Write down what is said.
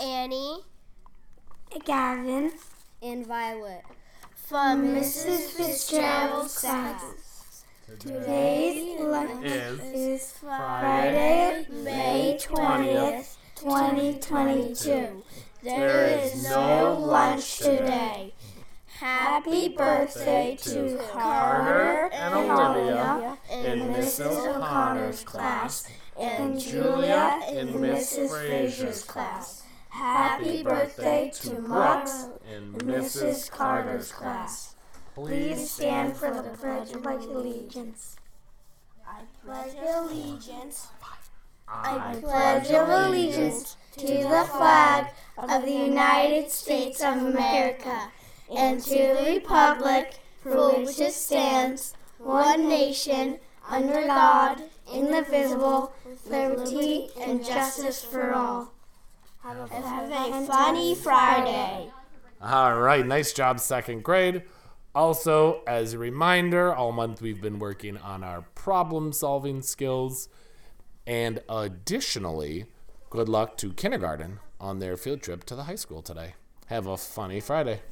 Annie, Gavin, and Violet from Mrs. Fitzgerald's class. Today's lunch is, is Friday, May 20th, 2022. There is no lunch today. Happy birthday to Carter and Olivia in Mrs. O'Connor's class and Julia in Mrs. Fraser's class. Happy birthday to Max in Mrs. Carter's class. Please stand for the Pledge of Allegiance. I pledge allegiance. I pledge of allegiance to the flag of the United States of America and to the republic for which it stands, one nation, under God, indivisible, with liberty and justice for all. Have a funny Friday. All right, nice job, second grade. Also, as a reminder, all month we've been working on our problem solving skills. And additionally, good luck to kindergarten on their field trip to the high school today. Have a funny Friday.